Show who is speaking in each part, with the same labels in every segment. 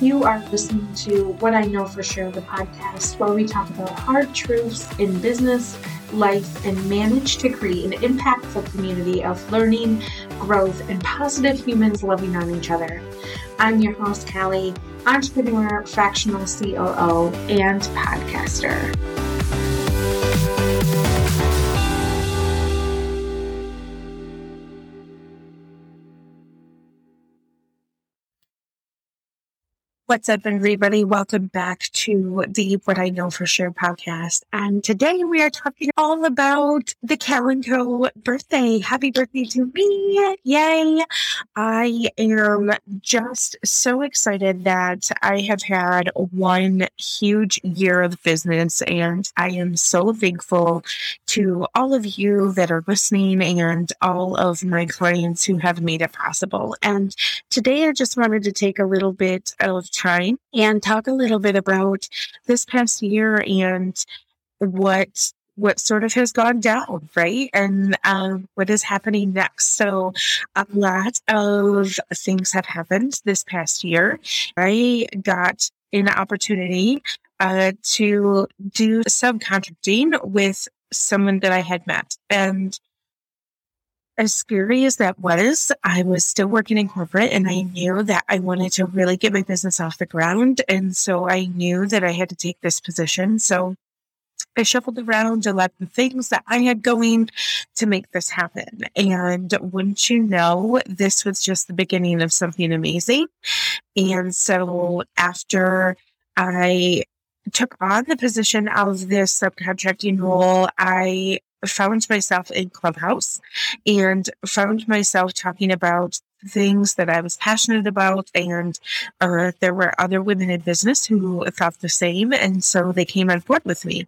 Speaker 1: You are listening to What I Know for Sure, the podcast, where we talk about hard truths in business, life, and manage to create an impactful community of learning, growth, and positive humans loving on each other. I'm your host, Callie, entrepreneur, fractional COO, and podcaster. What's up, everybody? Welcome back to the What I Know for Sure podcast. And today we are talking all about the Calico birthday. Happy birthday to me. Yay. I am just so excited that I have had one huge year of business and I am so thankful to all of you that are listening and all of my clients who have made it possible. And today I just wanted to take a little bit of time and talk a little bit about this past year and what what sort of has gone down, right? And um, what is happening next. So, a lot of things have happened this past year. I got an opportunity uh, to do subcontracting with someone that I had met. And as scary as that was, I was still working in corporate and I knew that I wanted to really get my business off the ground. And so I knew that I had to take this position. So I shuffled around a lot of things that I had going to make this happen. And wouldn't you know, this was just the beginning of something amazing. And so after I took on the position of this subcontracting role, I found myself in Clubhouse and found myself talking about things that I was passionate about. And uh, there were other women in business who thought the same. And so they came on board with me.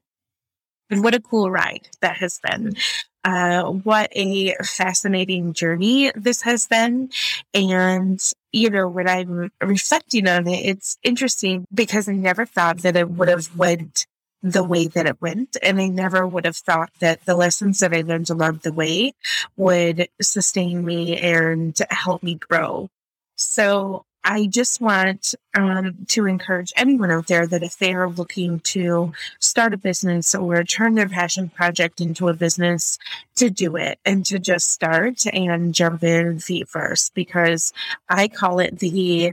Speaker 1: And what a cool ride that has been. Uh, what a fascinating journey this has been. And, you know, when I'm reflecting on it, it's interesting because I never thought that it would have went the way that it went. And I never would have thought that the lessons that I learned along the way would sustain me and help me grow. So I just want um, to encourage anyone out there that if they are looking to start a business or turn their passion project into a business, to do it and to just start and jump in feet first because I call it the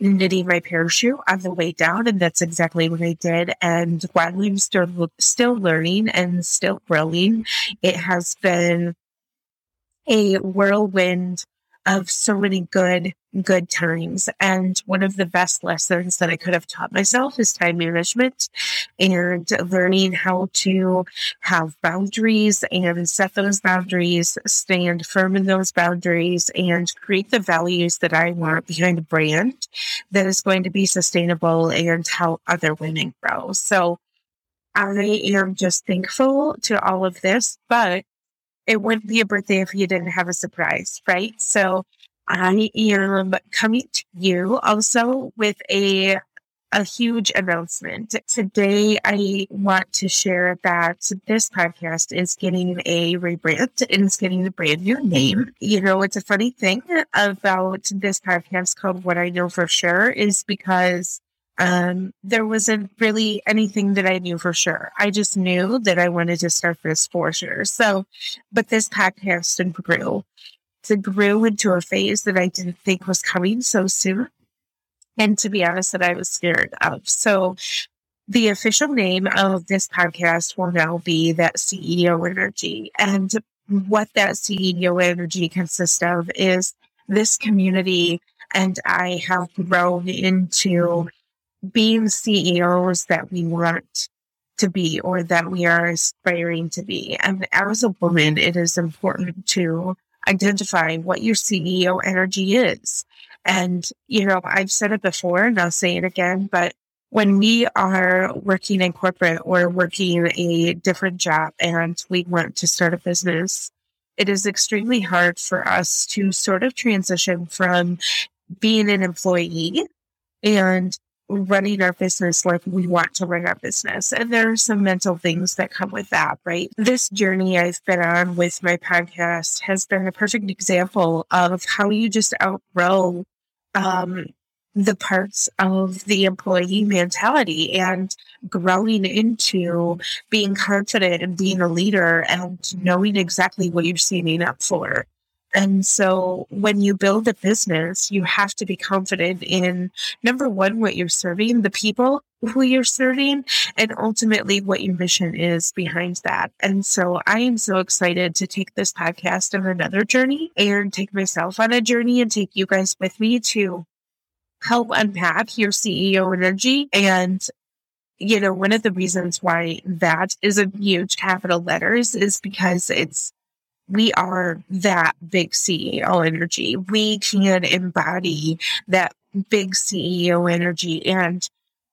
Speaker 1: knitting my parachute on the way down. And that's exactly what I did. And while I'm still, still learning and still growing, it has been a whirlwind of so many good, good times. And one of the best lessons that I could have taught myself is time management and learning how to have boundaries and set those boundaries, stand firm in those boundaries and create the values that I want behind a brand that is going to be sustainable and help other women grow. So I am just thankful to all of this, but it wouldn't be a birthday if you didn't have a surprise, right? So I am coming to you also with a a huge announcement. Today, I want to share that this podcast is getting a rebrand and it's getting a brand new name. You know, it's a funny thing about this podcast called What I Know for Sure is because um, there wasn't really anything that I knew for sure. I just knew that I wanted to start this for sure. So, but this podcast grew. It grew into a phase that I didn't think was coming so soon. And to be honest, that I was scared of. So the official name of this podcast will now be that CEO energy. And what that CEO energy consists of is this community and I have grown into being CEOs that we want to be or that we are aspiring to be. And as a woman, it is important to identify what your CEO energy is. And, you know, I've said it before and I'll say it again, but when we are working in corporate or working a different job and we want to start a business, it is extremely hard for us to sort of transition from being an employee and running our business like we want to run our business. And there are some mental things that come with that, right? This journey I've been on with my podcast has been a perfect example of how you just outgrow um, the parts of the employee mentality and growing into being confident and being a leader and knowing exactly what you're signing up for. And so when you build a business, you have to be confident in number one, what you're serving, the people who you're serving, and ultimately what your mission is behind that. And so I am so excited to take this podcast on another journey and take myself on a journey and take you guys with me to help unpack your CEO energy and you know, one of the reasons why that is a huge capital letters is because it's we are that big CEO energy. We can embody that big CEO energy and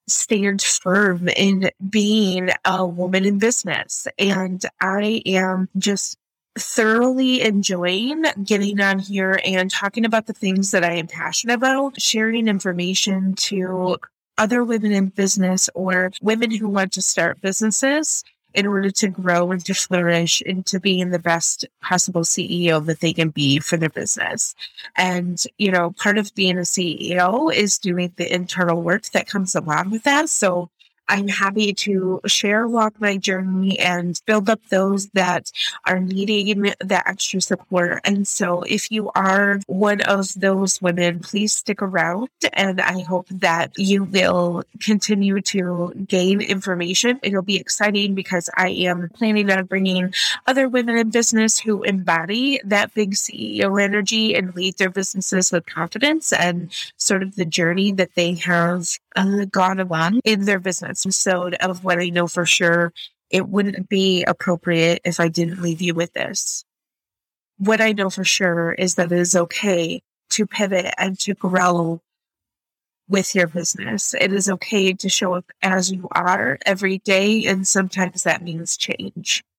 Speaker 1: stand firm in being a woman in business. And I am just thoroughly enjoying getting on here and talking about the things that I am passionate about, sharing information to other women in business or women who want to start businesses in order to grow and to flourish into being the best possible CEO that they can be for their business. And, you know, part of being a CEO is doing the internal work that comes along with that. So I'm happy to share walk my journey and build up those that are needing that extra support. And so if you are one of those women, please stick around and I hope that you will continue to gain information. It'll be exciting because I am planning on bringing other women in business who embody that big CEO energy and lead their businesses with confidence and sort of the journey that they have uh, gone along in their business So, of what I know for sure. It wouldn't be appropriate if I didn't leave you with this. What I know for sure is that it is okay to pivot and to grow with your business. It is okay to show up as you are every day. And sometimes that means change.